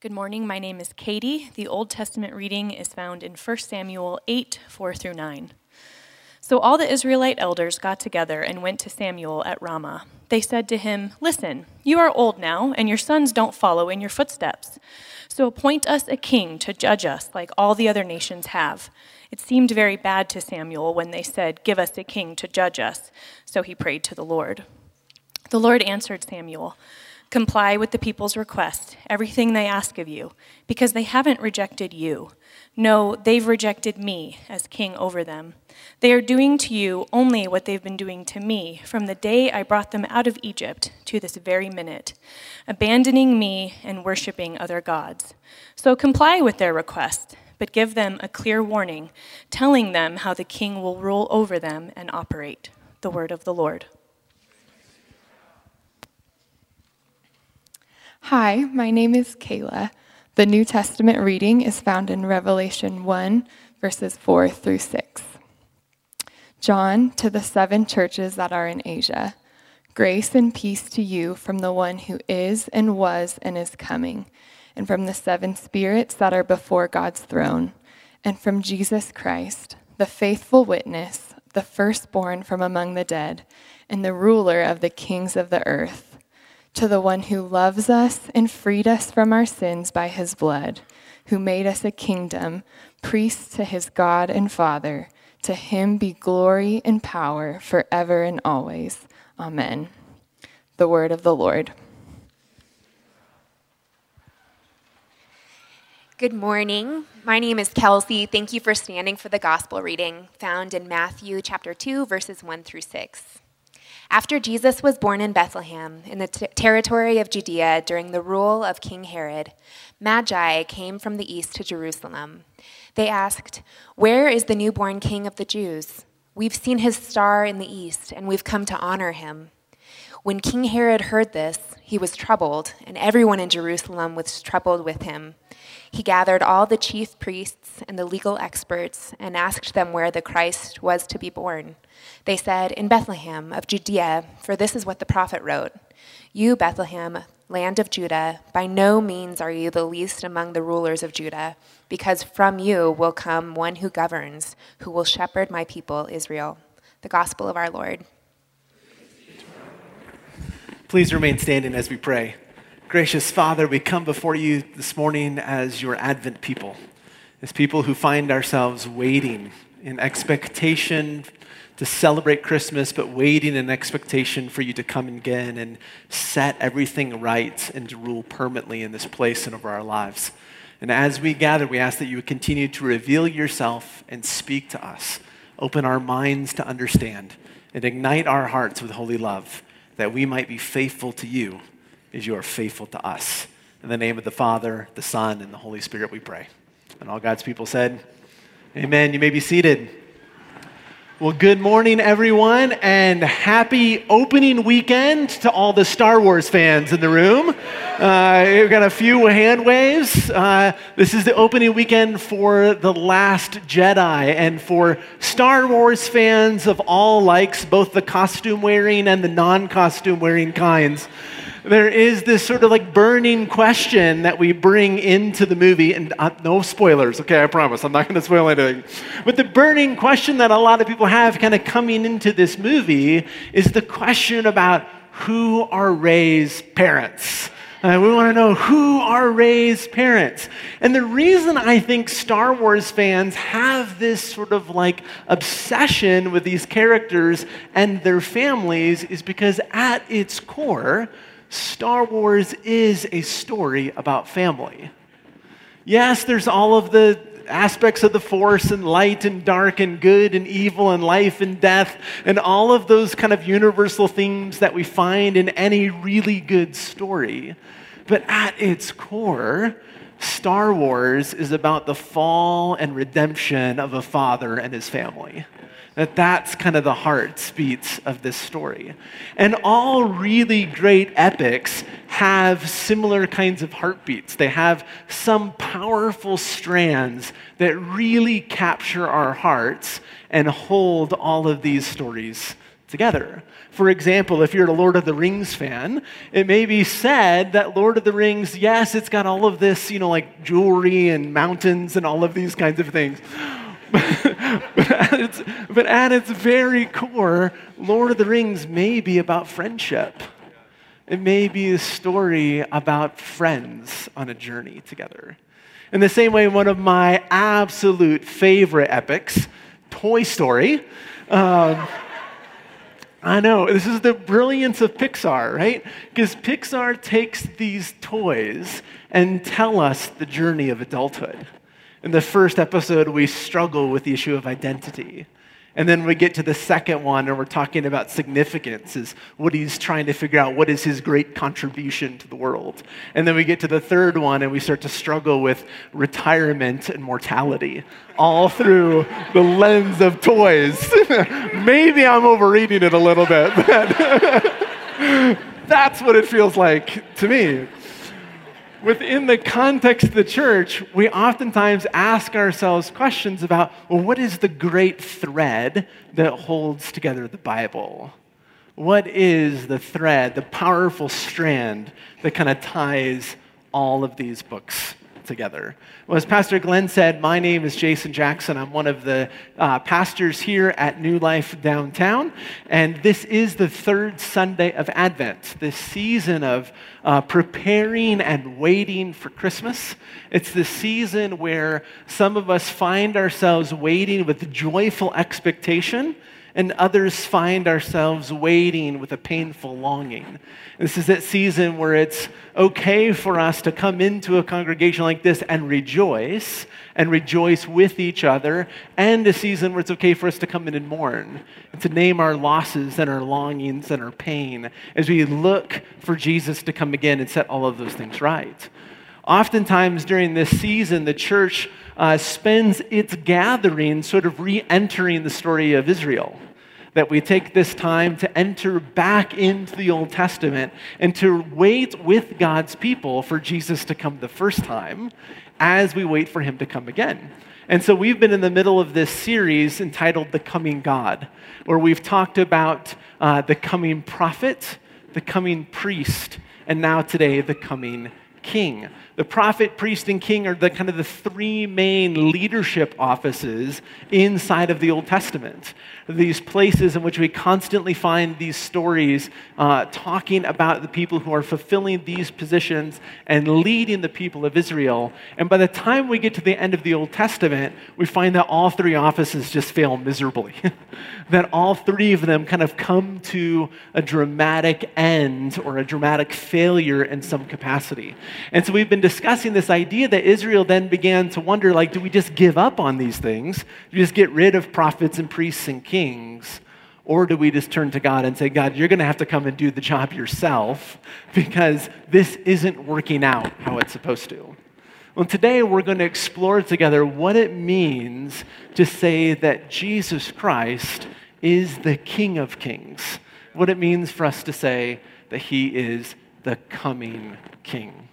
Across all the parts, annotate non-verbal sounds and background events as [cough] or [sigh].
Good morning. My name is Katie. The Old Testament reading is found in 1 Samuel 8 4 through 9. So all the Israelite elders got together and went to Samuel at Ramah. They said to him, Listen, you are old now, and your sons don't follow in your footsteps. So appoint us a king to judge us like all the other nations have. It seemed very bad to Samuel when they said, Give us a king to judge us. So he prayed to the Lord. The Lord answered Samuel. Comply with the people's request, everything they ask of you, because they haven't rejected you. No, they've rejected me as king over them. They are doing to you only what they've been doing to me from the day I brought them out of Egypt to this very minute, abandoning me and worshiping other gods. So comply with their request, but give them a clear warning, telling them how the king will rule over them and operate. The word of the Lord. Hi, my name is Kayla. The New Testament reading is found in Revelation 1, verses 4 through 6. John, to the seven churches that are in Asia, grace and peace to you from the one who is and was and is coming, and from the seven spirits that are before God's throne, and from Jesus Christ, the faithful witness, the firstborn from among the dead, and the ruler of the kings of the earth to the one who loves us and freed us from our sins by his blood, who made us a kingdom, priests to his God and Father. To him be glory and power forever and always. Amen. The word of the Lord. Good morning. My name is Kelsey. Thank you for standing for the gospel reading found in Matthew chapter 2 verses 1 through 6. After Jesus was born in Bethlehem, in the t- territory of Judea, during the rule of King Herod, Magi came from the east to Jerusalem. They asked, Where is the newborn king of the Jews? We've seen his star in the east, and we've come to honor him. When King Herod heard this, he was troubled, and everyone in Jerusalem was troubled with him. He gathered all the chief priests and the legal experts and asked them where the Christ was to be born. They said, In Bethlehem of Judea, for this is what the prophet wrote You, Bethlehem, land of Judah, by no means are you the least among the rulers of Judah, because from you will come one who governs, who will shepherd my people, Israel. The gospel of our Lord. Please remain standing as we pray. Gracious Father, we come before you this morning as your Advent people, as people who find ourselves waiting in expectation to celebrate Christmas, but waiting in expectation for you to come again and set everything right and to rule permanently in this place and over our lives. And as we gather, we ask that you would continue to reveal yourself and speak to us, open our minds to understand, and ignite our hearts with holy love, that we might be faithful to you is you are faithful to us. In the name of the Father, the Son, and the Holy Spirit, we pray. And all God's people said, Amen. You may be seated. Well, good morning, everyone, and happy opening weekend to all the Star Wars fans in the room. Uh, we've got a few hand waves. Uh, this is the opening weekend for The Last Jedi, and for Star Wars fans of all likes, both the costume wearing and the non costume wearing kinds there is this sort of like burning question that we bring into the movie, and uh, no spoilers, okay, I promise, I'm not going to spoil anything. But the burning question that a lot of people have kind of coming into this movie is the question about who are Rey's parents. Uh, we want to know who are Rey's parents. And the reason I think Star Wars fans have this sort of like obsession with these characters and their families is because at its core, Star Wars is a story about family. Yes, there's all of the aspects of the force and light and dark and good and evil and life and death and all of those kind of universal themes that we find in any really good story. But at its core, Star Wars is about the fall and redemption of a father and his family. That that's kind of the heartbeats of this story. And all really great epics have similar kinds of heartbeats. They have some powerful strands that really capture our hearts and hold all of these stories together. For example, if you're a Lord of the Rings fan, it may be said that Lord of the Rings, yes, it's got all of this, you know, like jewelry and mountains and all of these kinds of things. [laughs] but, at its, but at its very core, Lord of the Rings may be about friendship. It may be a story about friends on a journey together. In the same way, one of my absolute favorite epics, Toy Story. Um, I know, this is the brilliance of Pixar, right? Because Pixar takes these toys and tell us the journey of adulthood. In the first episode, we struggle with the issue of identity. And then we get to the second one, and we're talking about significance, is what he's trying to figure out what is his great contribution to the world. And then we get to the third one, and we start to struggle with retirement and mortality, all through the lens of toys. [laughs] Maybe I'm overreading it a little bit, but [laughs] that's what it feels like to me within the context of the church, we oftentimes ask ourselves questions about well, what is the great thread that holds together the Bible? What is the thread, the powerful strand that kind of ties all of these books together. Well, as Pastor Glenn said, my name is Jason Jackson. I'm one of the uh, pastors here at New Life Downtown. And this is the third Sunday of Advent, this season of uh, preparing and waiting for Christmas. It's the season where some of us find ourselves waiting with joyful expectation and others find ourselves waiting with a painful longing. This is that season where it's okay for us to come into a congregation like this and rejoice, and rejoice with each other, and a season where it's okay for us to come in and mourn, and to name our losses and our longings and our pain as we look for Jesus to come again and set all of those things right. Oftentimes during this season, the church uh, spends its gathering sort of re entering the story of Israel. That we take this time to enter back into the Old Testament and to wait with God's people for Jesus to come the first time as we wait for him to come again. And so we've been in the middle of this series entitled The Coming God, where we've talked about uh, the coming prophet, the coming priest, and now today, the coming king. The prophet, priest, and king are the kind of the three main leadership offices inside of the Old Testament. These places in which we constantly find these stories uh, talking about the people who are fulfilling these positions and leading the people of Israel. And by the time we get to the end of the Old Testament, we find that all three offices just fail miserably. [laughs] that all three of them kind of come to a dramatic end or a dramatic failure in some capacity. And so we've been discussing this idea that Israel then began to wonder like, do we just give up on these things? Do we just get rid of prophets and priests and kings? Or do we just turn to God and say, God, you're going to have to come and do the job yourself because this isn't working out how it's supposed to? Well, today we're going to explore together what it means to say that Jesus Christ is the King of Kings, what it means for us to say that he is the coming King.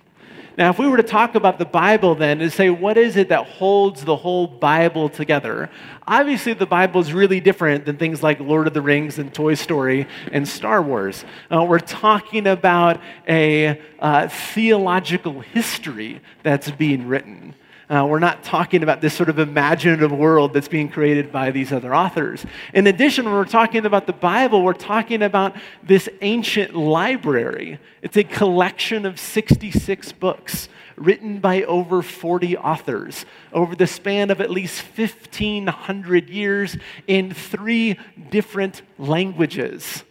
Now, if we were to talk about the Bible then and say, what is it that holds the whole Bible together? Obviously, the Bible is really different than things like Lord of the Rings and Toy Story and Star Wars. Uh, we're talking about a uh, theological history that's being written. Uh, we're not talking about this sort of imaginative world that's being created by these other authors. In addition, when we're talking about the Bible, we're talking about this ancient library. It's a collection of 66 books written by over 40 authors over the span of at least 1,500 years in three different languages.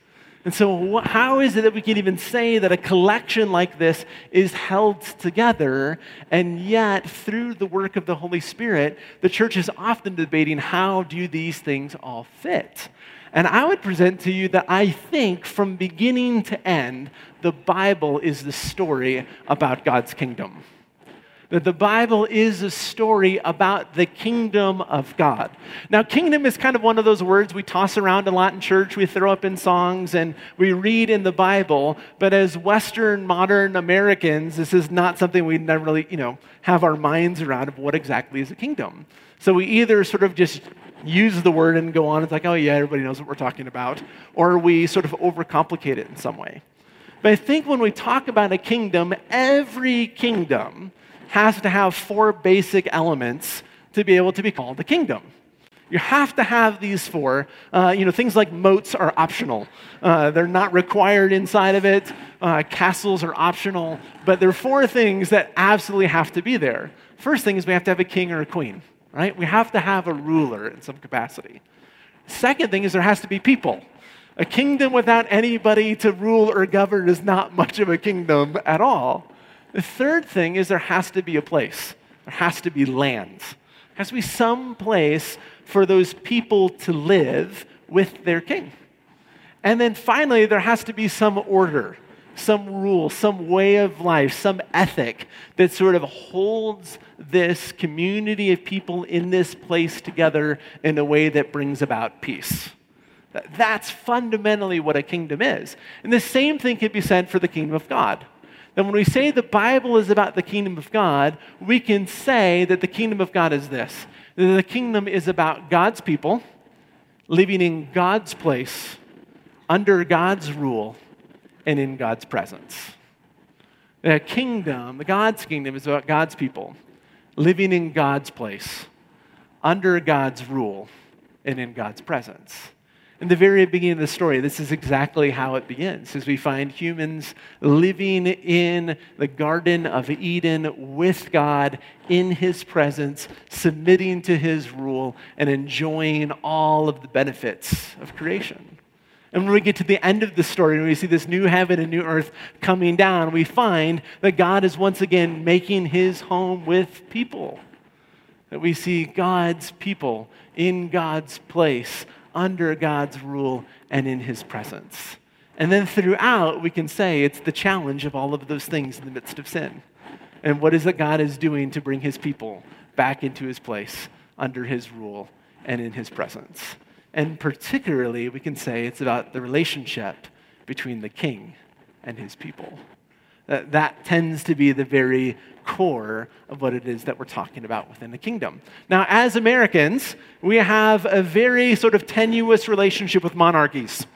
And so, how is it that we can even say that a collection like this is held together, and yet through the work of the Holy Spirit, the church is often debating how do these things all fit? And I would present to you that I think from beginning to end, the Bible is the story about God's kingdom that the Bible is a story about the kingdom of God. Now, kingdom is kind of one of those words we toss around a lot in church, we throw up in songs, and we read in the Bible. But as Western modern Americans, this is not something we never really, you know, have our minds around of what exactly is a kingdom. So we either sort of just use the word and go on. It's like, oh, yeah, everybody knows what we're talking about. Or we sort of overcomplicate it in some way. But I think when we talk about a kingdom, every kingdom has to have four basic elements to be able to be called a kingdom. You have to have these four. Uh, you know, things like moats are optional. Uh, they're not required inside of it. Uh, castles are optional. But there are four things that absolutely have to be there. First thing is we have to have a king or a queen, right? We have to have a ruler in some capacity. Second thing is there has to be people. A kingdom without anybody to rule or govern is not much of a kingdom at all. The third thing is there has to be a place. There has to be land. There has to be some place for those people to live with their king. And then finally, there has to be some order, some rule, some way of life, some ethic that sort of holds this community of people in this place together in a way that brings about peace. That's fundamentally what a kingdom is. And the same thing can be said for the kingdom of God. That when we say the Bible is about the kingdom of God, we can say that the kingdom of God is this the kingdom is about God's people living in God's place, under God's rule, and in God's presence. The kingdom, the God's kingdom, is about God's people living in God's place, under God's rule, and in God's presence. In the very beginning of the story, this is exactly how it begins, as we find humans living in the Garden of Eden with God in His presence, submitting to His rule, and enjoying all of the benefits of creation. And when we get to the end of the story and we see this new heaven and new earth coming down, we find that God is once again making His home with people. That we see God's people in God's place under God's rule and in his presence. And then throughout, we can say it's the challenge of all of those things in the midst of sin. And what is it God is doing to bring his people back into his place under his rule and in his presence? And particularly, we can say it's about the relationship between the king and his people. That, tends to be the very core of what it is that we're talking about within the kingdom. Now, as Americans, we have a very sort of tenuous relationship with monarchies.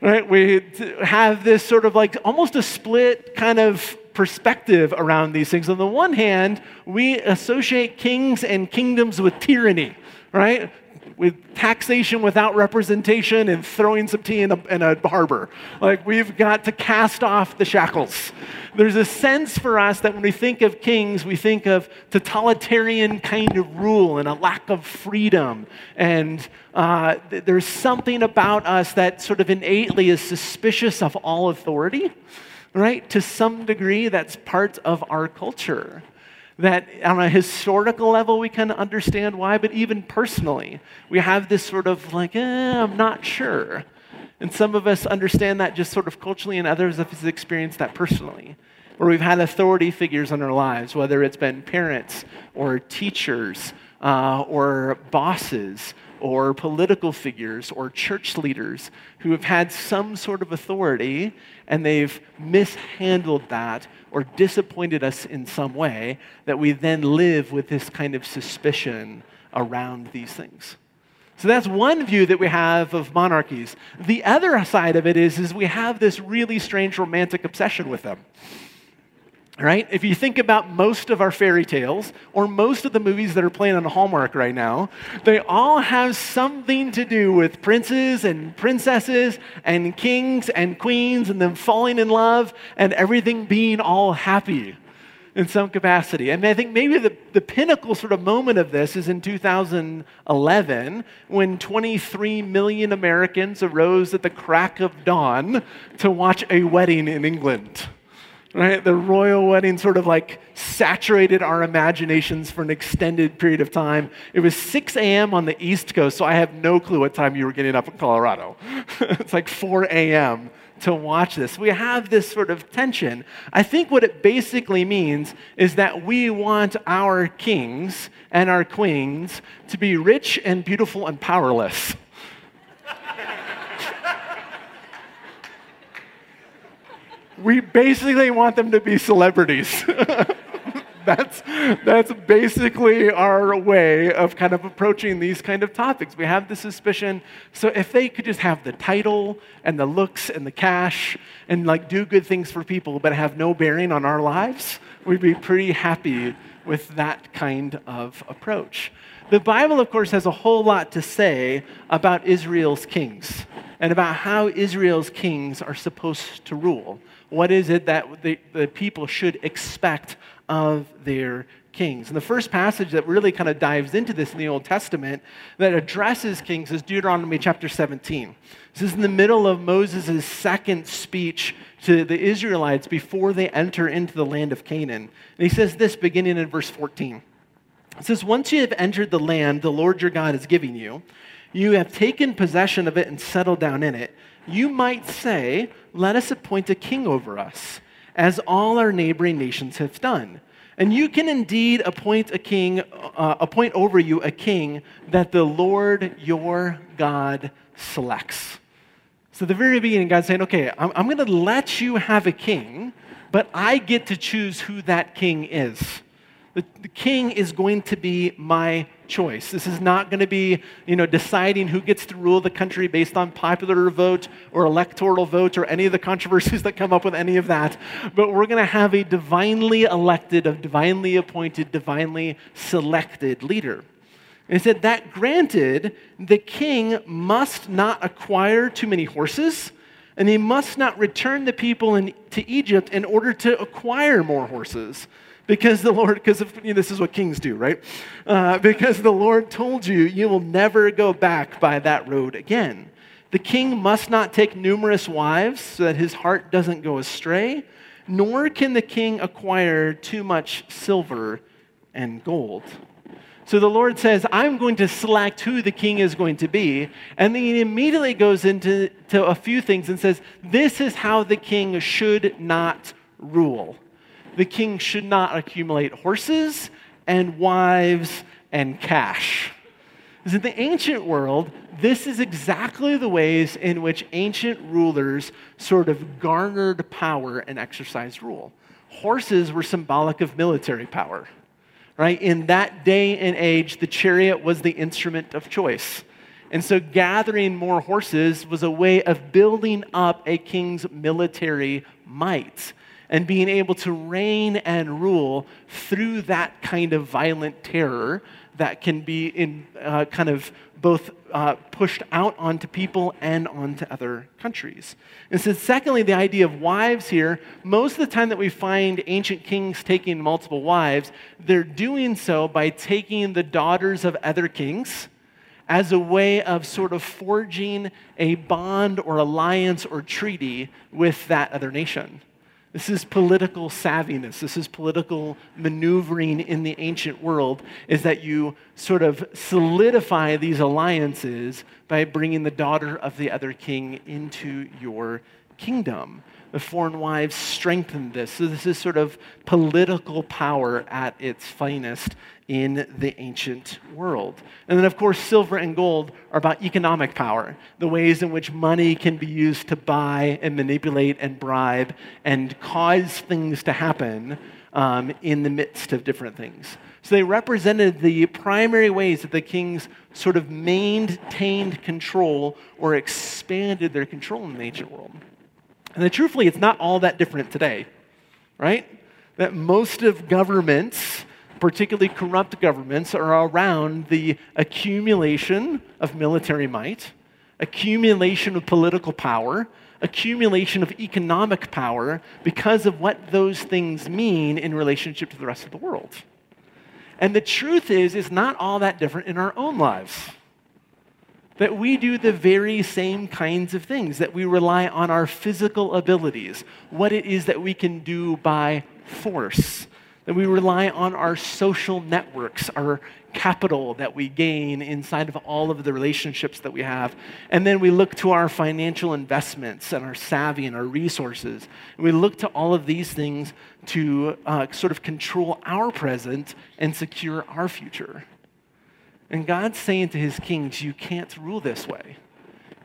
Right? We have this sort of like almost a split kind of perspective around these things. On the one hand, we associate kings and kingdoms with tyranny, right? With taxation without representation and throwing some tea in a, in a harbor. Like, we've got to cast off the shackles. There's a sense for us that when we think of kings, we think of totalitarian kind of rule and a lack of freedom. And uh, th- there's something about us that sort of innately is suspicious of all authority, right? To some degree, that's part of our culture that on a historical level we can understand why, but even personally, we have this sort of like, eh, I'm not sure. And some of us understand that just sort of culturally, and others have experienced that personally, where we've had authority figures in our lives, whether it's been parents or teachers uh, or bosses or political figures or church leaders who have had some sort of authority and they've mishandled that or disappointed us in some way that we then live with this kind of suspicion around these things. So that's one view that we have of monarchies. The other side of it is, is we have this really strange romantic obsession with them right? If you think about most of our fairy tales or most of the movies that are playing on Hallmark right now, they all have something to do with princes and princesses and kings and queens and them falling in love and everything being all happy in some capacity. And I think maybe the, the pinnacle sort of moment of this is in 2011 when 23 million Americans arose at the crack of dawn to watch a wedding in England right? The royal wedding sort of like saturated our imaginations for an extended period of time. It was 6 a.m. on the East Coast, so I have no clue what time you were getting up in Colorado. [laughs] it's like 4 a.m. to watch this. We have this sort of tension. I think what it basically means is that we want our kings and our queens to be rich and beautiful and powerless. [laughs] we basically want them to be celebrities. [laughs] that's, that's basically our way of kind of approaching these kind of topics. We have the suspicion. So if they could just have the title and the looks and the cash and like do good things for people, but have no bearing on our lives, we'd be pretty happy with that kind of approach. The Bible, of course, has a whole lot to say about Israel's kings and about how Israel's kings are supposed to rule. What is it that the, the people should expect of their kings? And the first passage that really kind of dives into this in the Old Testament that addresses kings is Deuteronomy chapter 17. This is in the middle of Moses' second speech to the Israelites before they enter into the land of Canaan. And he says this beginning in verse 14. It says, Once you have entered the land the Lord your God is giving you, you have taken possession of it and settled down in it, you might say, Let us appoint a king over us, as all our neighboring nations have done. And you can indeed appoint a king, uh, appoint over you a king that the Lord your God selects. So, the very beginning, God's saying, Okay, I'm, I'm going to let you have a king, but I get to choose who that king is. The, the king is going to be my choice. This is not going to be, you know, deciding who gets to rule the country based on popular vote or electoral vote or any of the controversies that come up with any of that. But we're going to have a divinely elected, a divinely appointed, divinely selected leader. And said that granted, the king must not acquire too many horses, and he must not return the people in, to Egypt in order to acquire more horses because the Lord, because you know, this is what kings do, right? Uh, because the Lord told you, you will never go back by that road again. The king must not take numerous wives so that his heart doesn't go astray, nor can the king acquire too much silver and gold. So the Lord says, I'm going to select who the king is going to be. And then he immediately goes into to a few things and says, This is how the king should not rule the king should not accumulate horses and wives and cash. Because in the ancient world, this is exactly the ways in which ancient rulers sort of garnered power and exercised rule. Horses were symbolic of military power, right? In that day and age, the chariot was the instrument of choice. And so gathering more horses was a way of building up a king's military might and being able to reign and rule through that kind of violent terror that can be in uh, kind of both uh, pushed out onto people and onto other countries. And so, secondly, the idea of wives here, most of the time that we find ancient kings taking multiple wives, they're doing so by taking the daughters of other kings as a way of sort of forging a bond or alliance or treaty with that other nation. This is political savviness. This is political maneuvering in the ancient world, is that you sort of solidify these alliances by bringing the daughter of the other king into your kingdom. The foreign wives strengthened this. So, this is sort of political power at its finest in the ancient world. And then, of course, silver and gold are about economic power, the ways in which money can be used to buy and manipulate and bribe and cause things to happen um, in the midst of different things. So they represented the primary ways that the kings sort of maintained control or expanded their control in the ancient world. And then, truthfully, it's not all that different today, right? That most of governments particularly corrupt governments, are around the accumulation of military might, accumulation of political power, accumulation of economic power because of what those things mean in relationship to the rest of the world. And the truth is, it's not all that different in our own lives. That we do the very same kinds of things, that we rely on our physical abilities, what it is that we can do by force, that we rely on our social networks, our capital that we gain inside of all of the relationships that we have. And then we look to our financial investments and our savvy and our resources. And we look to all of these things to uh, sort of control our present and secure our future. And God's saying to his kings, You can't rule this way.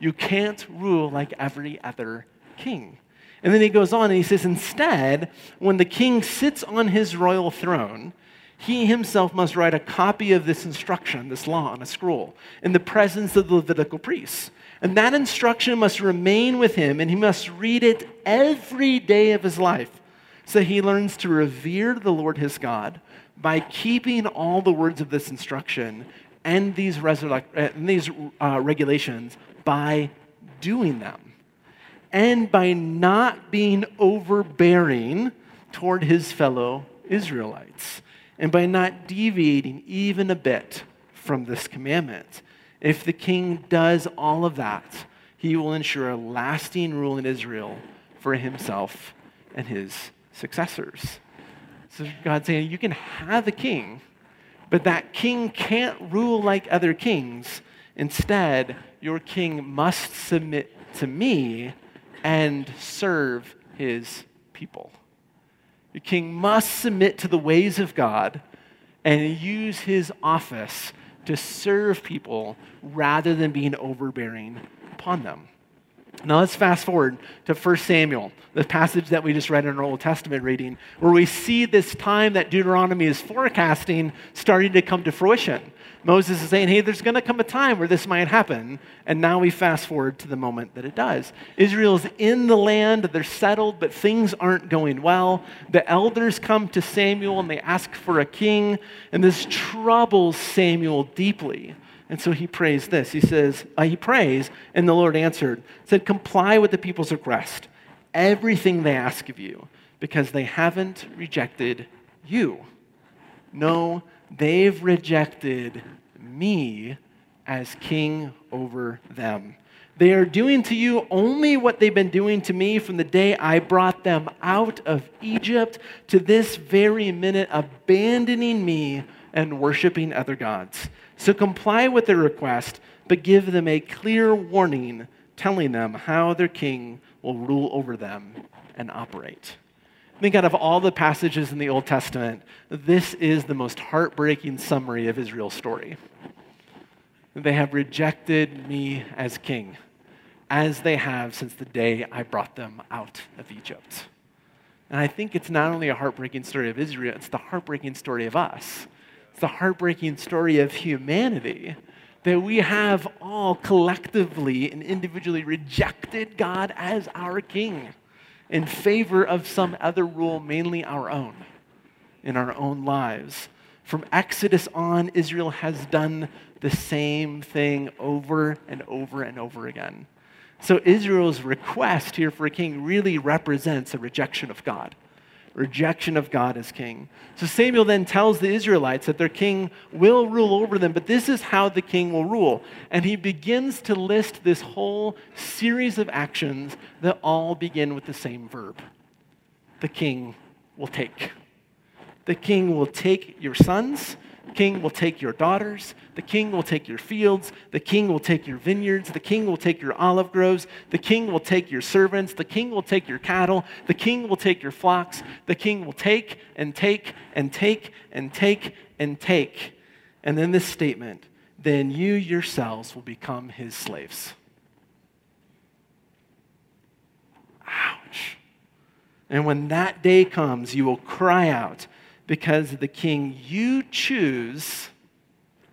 You can't rule like every other king. And then he goes on and he says, Instead, when the king sits on his royal throne, he himself must write a copy of this instruction, this law, on a scroll, in the presence of the Levitical priests. And that instruction must remain with him, and he must read it every day of his life. So he learns to revere the Lord his God by keeping all the words of this instruction and these, resurrect, uh, and these uh, regulations by doing them and by not being overbearing toward his fellow Israelites, and by not deviating even a bit from this commandment. If the king does all of that, he will ensure a lasting rule in Israel for himself and his successors. So God's saying, you can have a king, but that king can't rule like other kings. Instead, your king must submit to me and serve his people. The king must submit to the ways of God and use his office to serve people rather than being overbearing upon them. Now let's fast forward to 1 Samuel, the passage that we just read in our Old Testament reading, where we see this time that Deuteronomy is forecasting starting to come to fruition. Moses is saying, hey, there's going to come a time where this might happen. And now we fast forward to the moment that it does. Israel's in the land, they're settled, but things aren't going well. The elders come to Samuel and they ask for a king, and this troubles Samuel deeply. And so he prays this. He says, uh, he prays, and the Lord answered, said, comply with the people's request, everything they ask of you, because they haven't rejected you. No, they've rejected me as king over them. They are doing to you only what they've been doing to me from the day I brought them out of Egypt to this very minute, abandoning me and worshiping other gods. So comply with their request, but give them a clear warning telling them how their king will rule over them and operate I think out of all the passages in the Old Testament, this is the most heartbreaking summary of Israel's story. They have rejected me as king, as they have since the day I brought them out of Egypt. And I think it's not only a heartbreaking story of Israel, it's the heartbreaking story of us. It's the heartbreaking story of humanity that we have all collectively and individually rejected God as our king in favor of some other rule, mainly our own, in our own lives. From Exodus on, Israel has done the same thing over and over and over again. So Israel's request here for a king really represents a rejection of God rejection of God as king. So Samuel then tells the Israelites that their king will rule over them, but this is how the king will rule. And he begins to list this whole series of actions that all begin with the same verb the king will take. The king will take your sons king will take your daughters. The king will take your fields. The king will take your vineyards. The king will take your olive groves. The king will take your servants. The king will take your cattle. The king will take your flocks. The king will take and take and take and take and take. And then this statement then you yourselves will become his slaves. Ouch. And when that day comes, you will cry out because the king you choose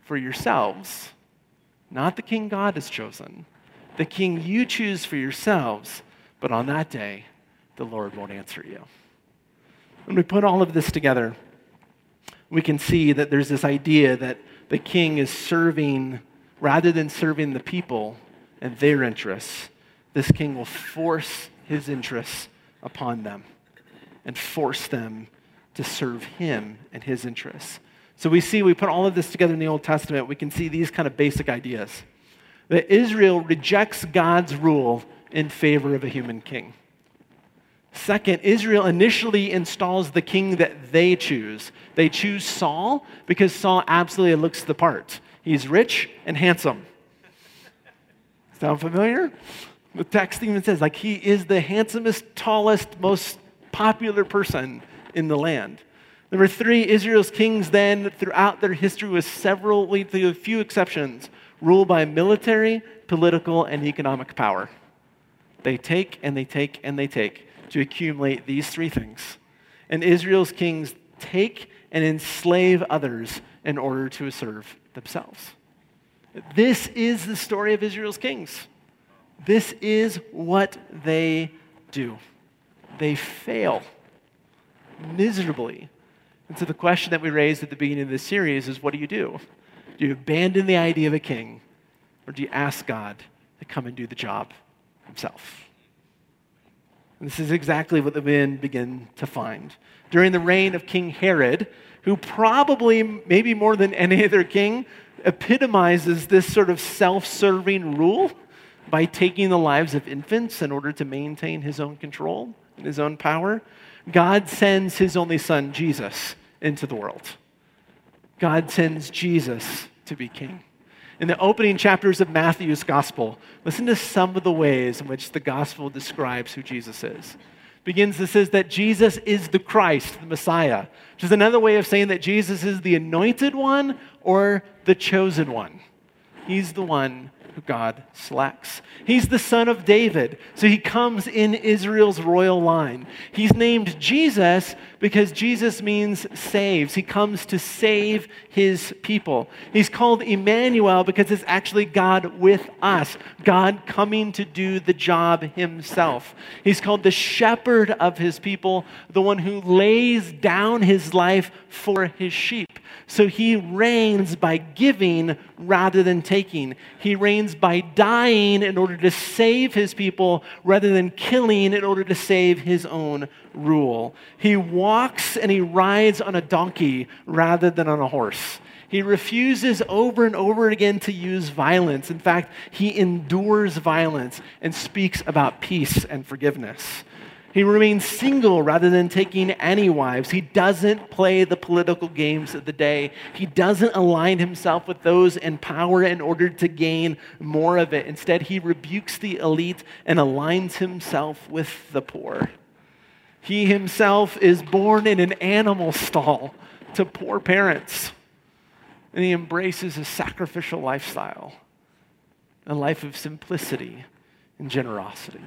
for yourselves, not the king God has chosen, the king you choose for yourselves, but on that day, the Lord won't answer you. When we put all of this together, we can see that there's this idea that the king is serving, rather than serving the people and their interests, this king will force his interests upon them and force them to serve him and his interests. So we see, we put all of this together in the Old Testament, we can see these kind of basic ideas that Israel rejects God's rule in favor of a human king. Second, Israel initially installs the king that they choose. They choose Saul because Saul absolutely looks the part. He's rich and handsome. Sound familiar? The text even says, like, he is the handsomest, tallest, most popular person in the land. Number three, Israel's kings then, throughout their history, with several, with a few exceptions, rule by military, political, and economic power. They take and they take and they take. to accumulate these three things. And Israel's kings take and enslave others in order to serve themselves. This is the story of Israel's kings. This is what they do. They fail miserably. And so the question that we raised at the beginning of this series is what do you do? Do you abandon the idea of a king, or do you ask God to come and do the job himself? And this is exactly what the men begin to find. During the reign of King Herod, who probably, maybe more than any other king, epitomizes this sort of self serving rule by taking the lives of infants in order to maintain his own control and his own power. God sends his only son, Jesus, into the world. God sends Jesus to be king. In the opening chapters of Matthew's gospel, listen to some of the ways in which the gospel describes who Jesus is. Begins, this says that Jesus is the Christ, the Messiah, which is another way of saying that Jesus is the anointed one or the chosen one. He's the one God selects. He's the son of David, so he comes in Israel's royal line. He's named Jesus because Jesus means saves. He comes to save his people. He's called Emmanuel because it's actually God with us, God coming to do the job himself. He's called the shepherd of his people, the one who lays down his life for his sheep. So he reigns by giving rather than taking. He reigns by dying in order to save his people rather than killing in order to save his own rule. He walks and he rides on a donkey rather than on a horse. He refuses over and over again to use violence. In fact, he endures violence and speaks about peace and forgiveness. He remains single rather than taking any wives. He doesn't play the political games of the day. He doesn't align himself with those in power in order to gain more of it. Instead, he rebukes the elite and aligns himself with the poor. He himself is born in an animal stall to poor parents, and he embraces a sacrificial lifestyle, a life of simplicity and generosity.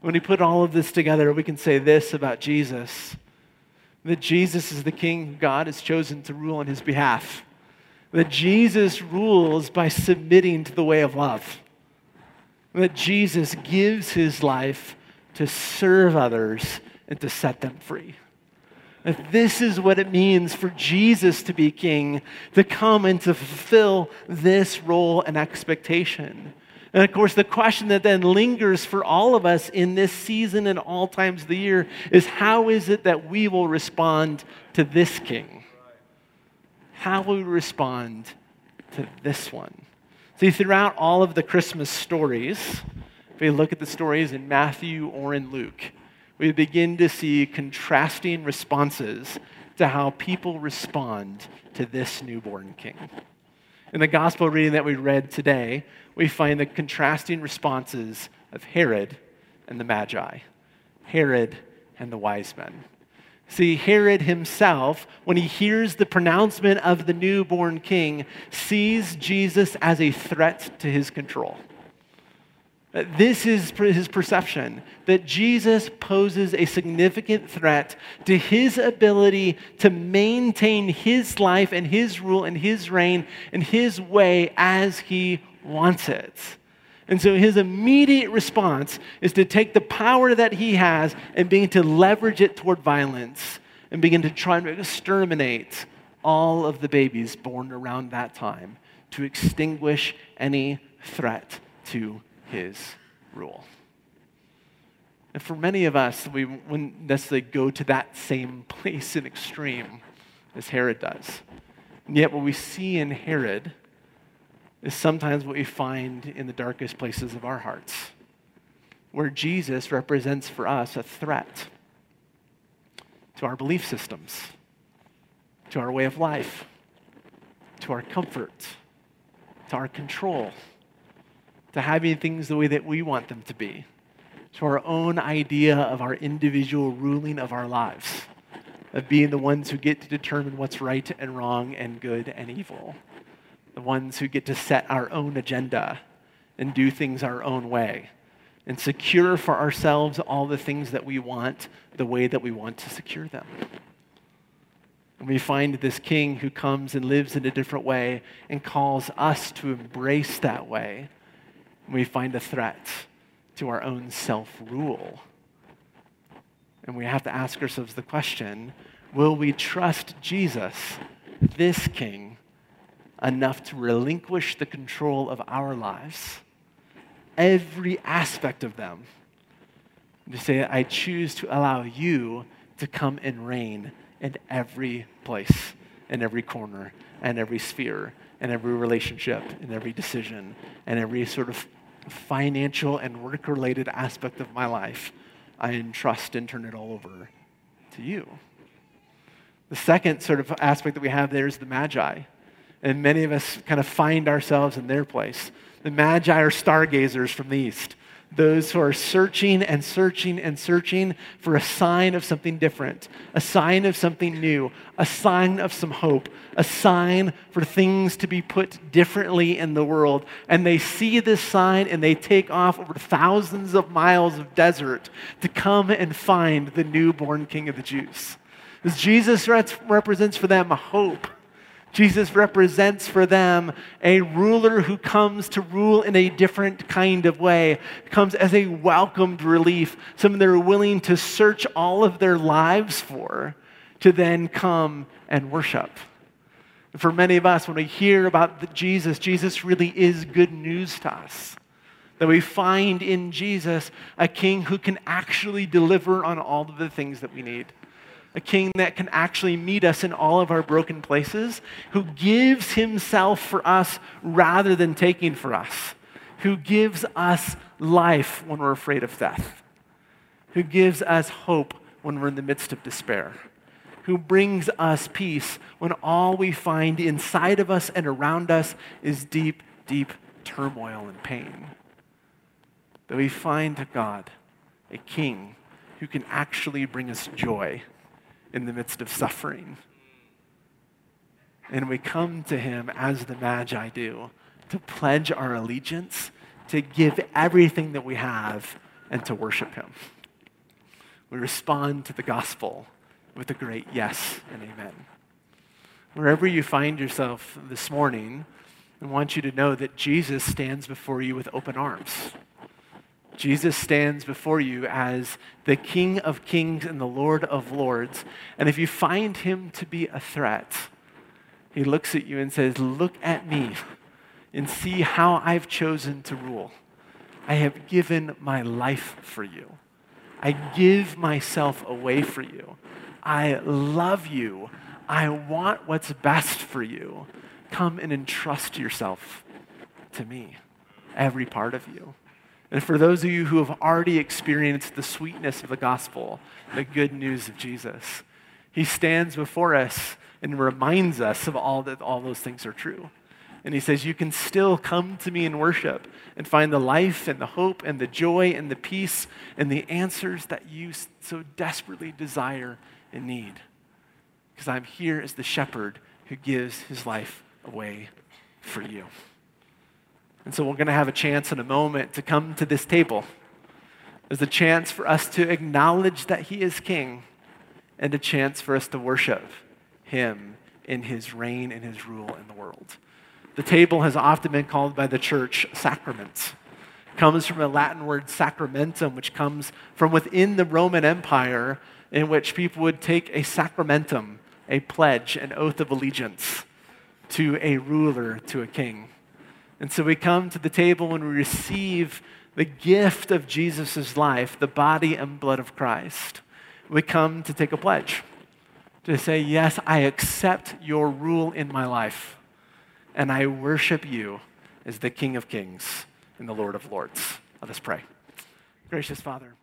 When we put all of this together, we can say this about Jesus that Jesus is the king God has chosen to rule on his behalf. That Jesus rules by submitting to the way of love. That Jesus gives his life to serve others and to set them free. This is what it means for Jesus to be king, to come and to fulfill this role and expectation. And of course, the question that then lingers for all of us in this season and all times of the year is how is it that we will respond to this king? How will we respond to this one? See, throughout all of the Christmas stories, if we look at the stories in Matthew or in Luke, we begin to see contrasting responses to how people respond to this newborn king. In the gospel reading that we read today, we find the contrasting responses of Herod and the Magi, Herod and the wise men. See, Herod himself, when he hears the pronouncement of the newborn king, sees Jesus as a threat to his control. Uh, this is his perception that Jesus poses a significant threat to his ability to maintain his life and his rule and his reign and his way as he wants it. And so his immediate response is to take the power that he has and begin to leverage it toward violence and begin to try to exterminate all of the babies born around that time to extinguish any threat to his rule. And for many of us, we wouldn't necessarily go to that same place in extreme as Herod does. And yet, what we see in Herod is sometimes what we find in the darkest places of our hearts, where Jesus represents for us a threat to our belief systems, to our way of life, to our comfort, to our control to having things the way that we want them to be, to our own idea of our individual ruling of our lives, of being the ones who get to determine what's right and wrong and good and evil, the ones who get to set our own agenda and do things our own way, and secure for ourselves all the things that we want the way that we want to secure them. And we find this king who comes and lives in a different way and calls us to embrace that way. And we find a threat to our own self rule. And we have to ask ourselves the question will we trust Jesus, this king, enough to relinquish the control of our lives? every aspect of them. To say, I choose to allow you to come and reign in every place, in every corner, and every sphere, and every relationship, in every decision, and every sort of financial and work related aspect of my life. I entrust and turn it all over to you. The second sort of aspect that we have there is the Magi. And many of us kind of find ourselves in their place. The Magi are stargazers from the east, those who are searching and searching and searching for a sign of something different, a sign of something new, a sign of some hope, a sign for things to be put differently in the world. And they see this sign and they take off over thousands of miles of desert to come and find the newborn King of the Jews. As Jesus represents for them a hope Jesus represents for them a ruler who comes to rule in a different kind of way, comes as a welcomed relief, someone they're willing to search all of their lives for, to then come and worship. For many of us, when we hear about Jesus, Jesus really is good news to us. That we find in Jesus a king who can actually deliver on all of the things that we need a king that can actually meet us in all of our broken places, who gives himself for us rather than taking for us, who gives us life when we're afraid of death, who gives us hope when we're in the midst of despair, who brings us peace when all we find inside of us and around us is deep, deep turmoil and pain. That we find God, a king who can actually bring us joy in the midst of suffering. And we come to him as the Magi do to pledge our allegiance, to give everything that we have, and to worship him. We respond to the gospel with a great yes and amen. Wherever you find yourself this morning, I want you to know that Jesus stands before you with open arms. Jesus stands before you as the King of kings and the Lord of lords. And if you find him to be a threat, he looks at you and says, Look at me and see how I've chosen to rule. I have given my life for you. I give myself away for you. I love you. I want what's best for you. Come and entrust yourself to me, every part of you. And for those of you who have already experienced the sweetness of the gospel, the good news of Jesus, he stands before us and reminds us of all that all those things are true. And he says, You can still come to me in worship and find the life and the hope and the joy and the peace and the answers that you so desperately desire and need. Because I'm here as the shepherd who gives his life away for you. And so we're going to have a chance in a moment to come to this table. There's a chance for us to acknowledge that He is King and a chance for us to worship Him in His reign and His rule in the world. The table has often been called by the church sacraments. It comes from a Latin word sacramentum, which comes from within the Roman Empire, in which people would take a sacramentum, a pledge, an oath of allegiance to a ruler, to a king. And so we come to the table and we receive the gift of Jesus' life, the body and blood of Christ. We come to take a pledge, to say, Yes, I accept your rule in my life, and I worship you as the King of Kings and the Lord of Lords. Let us pray. Gracious Father,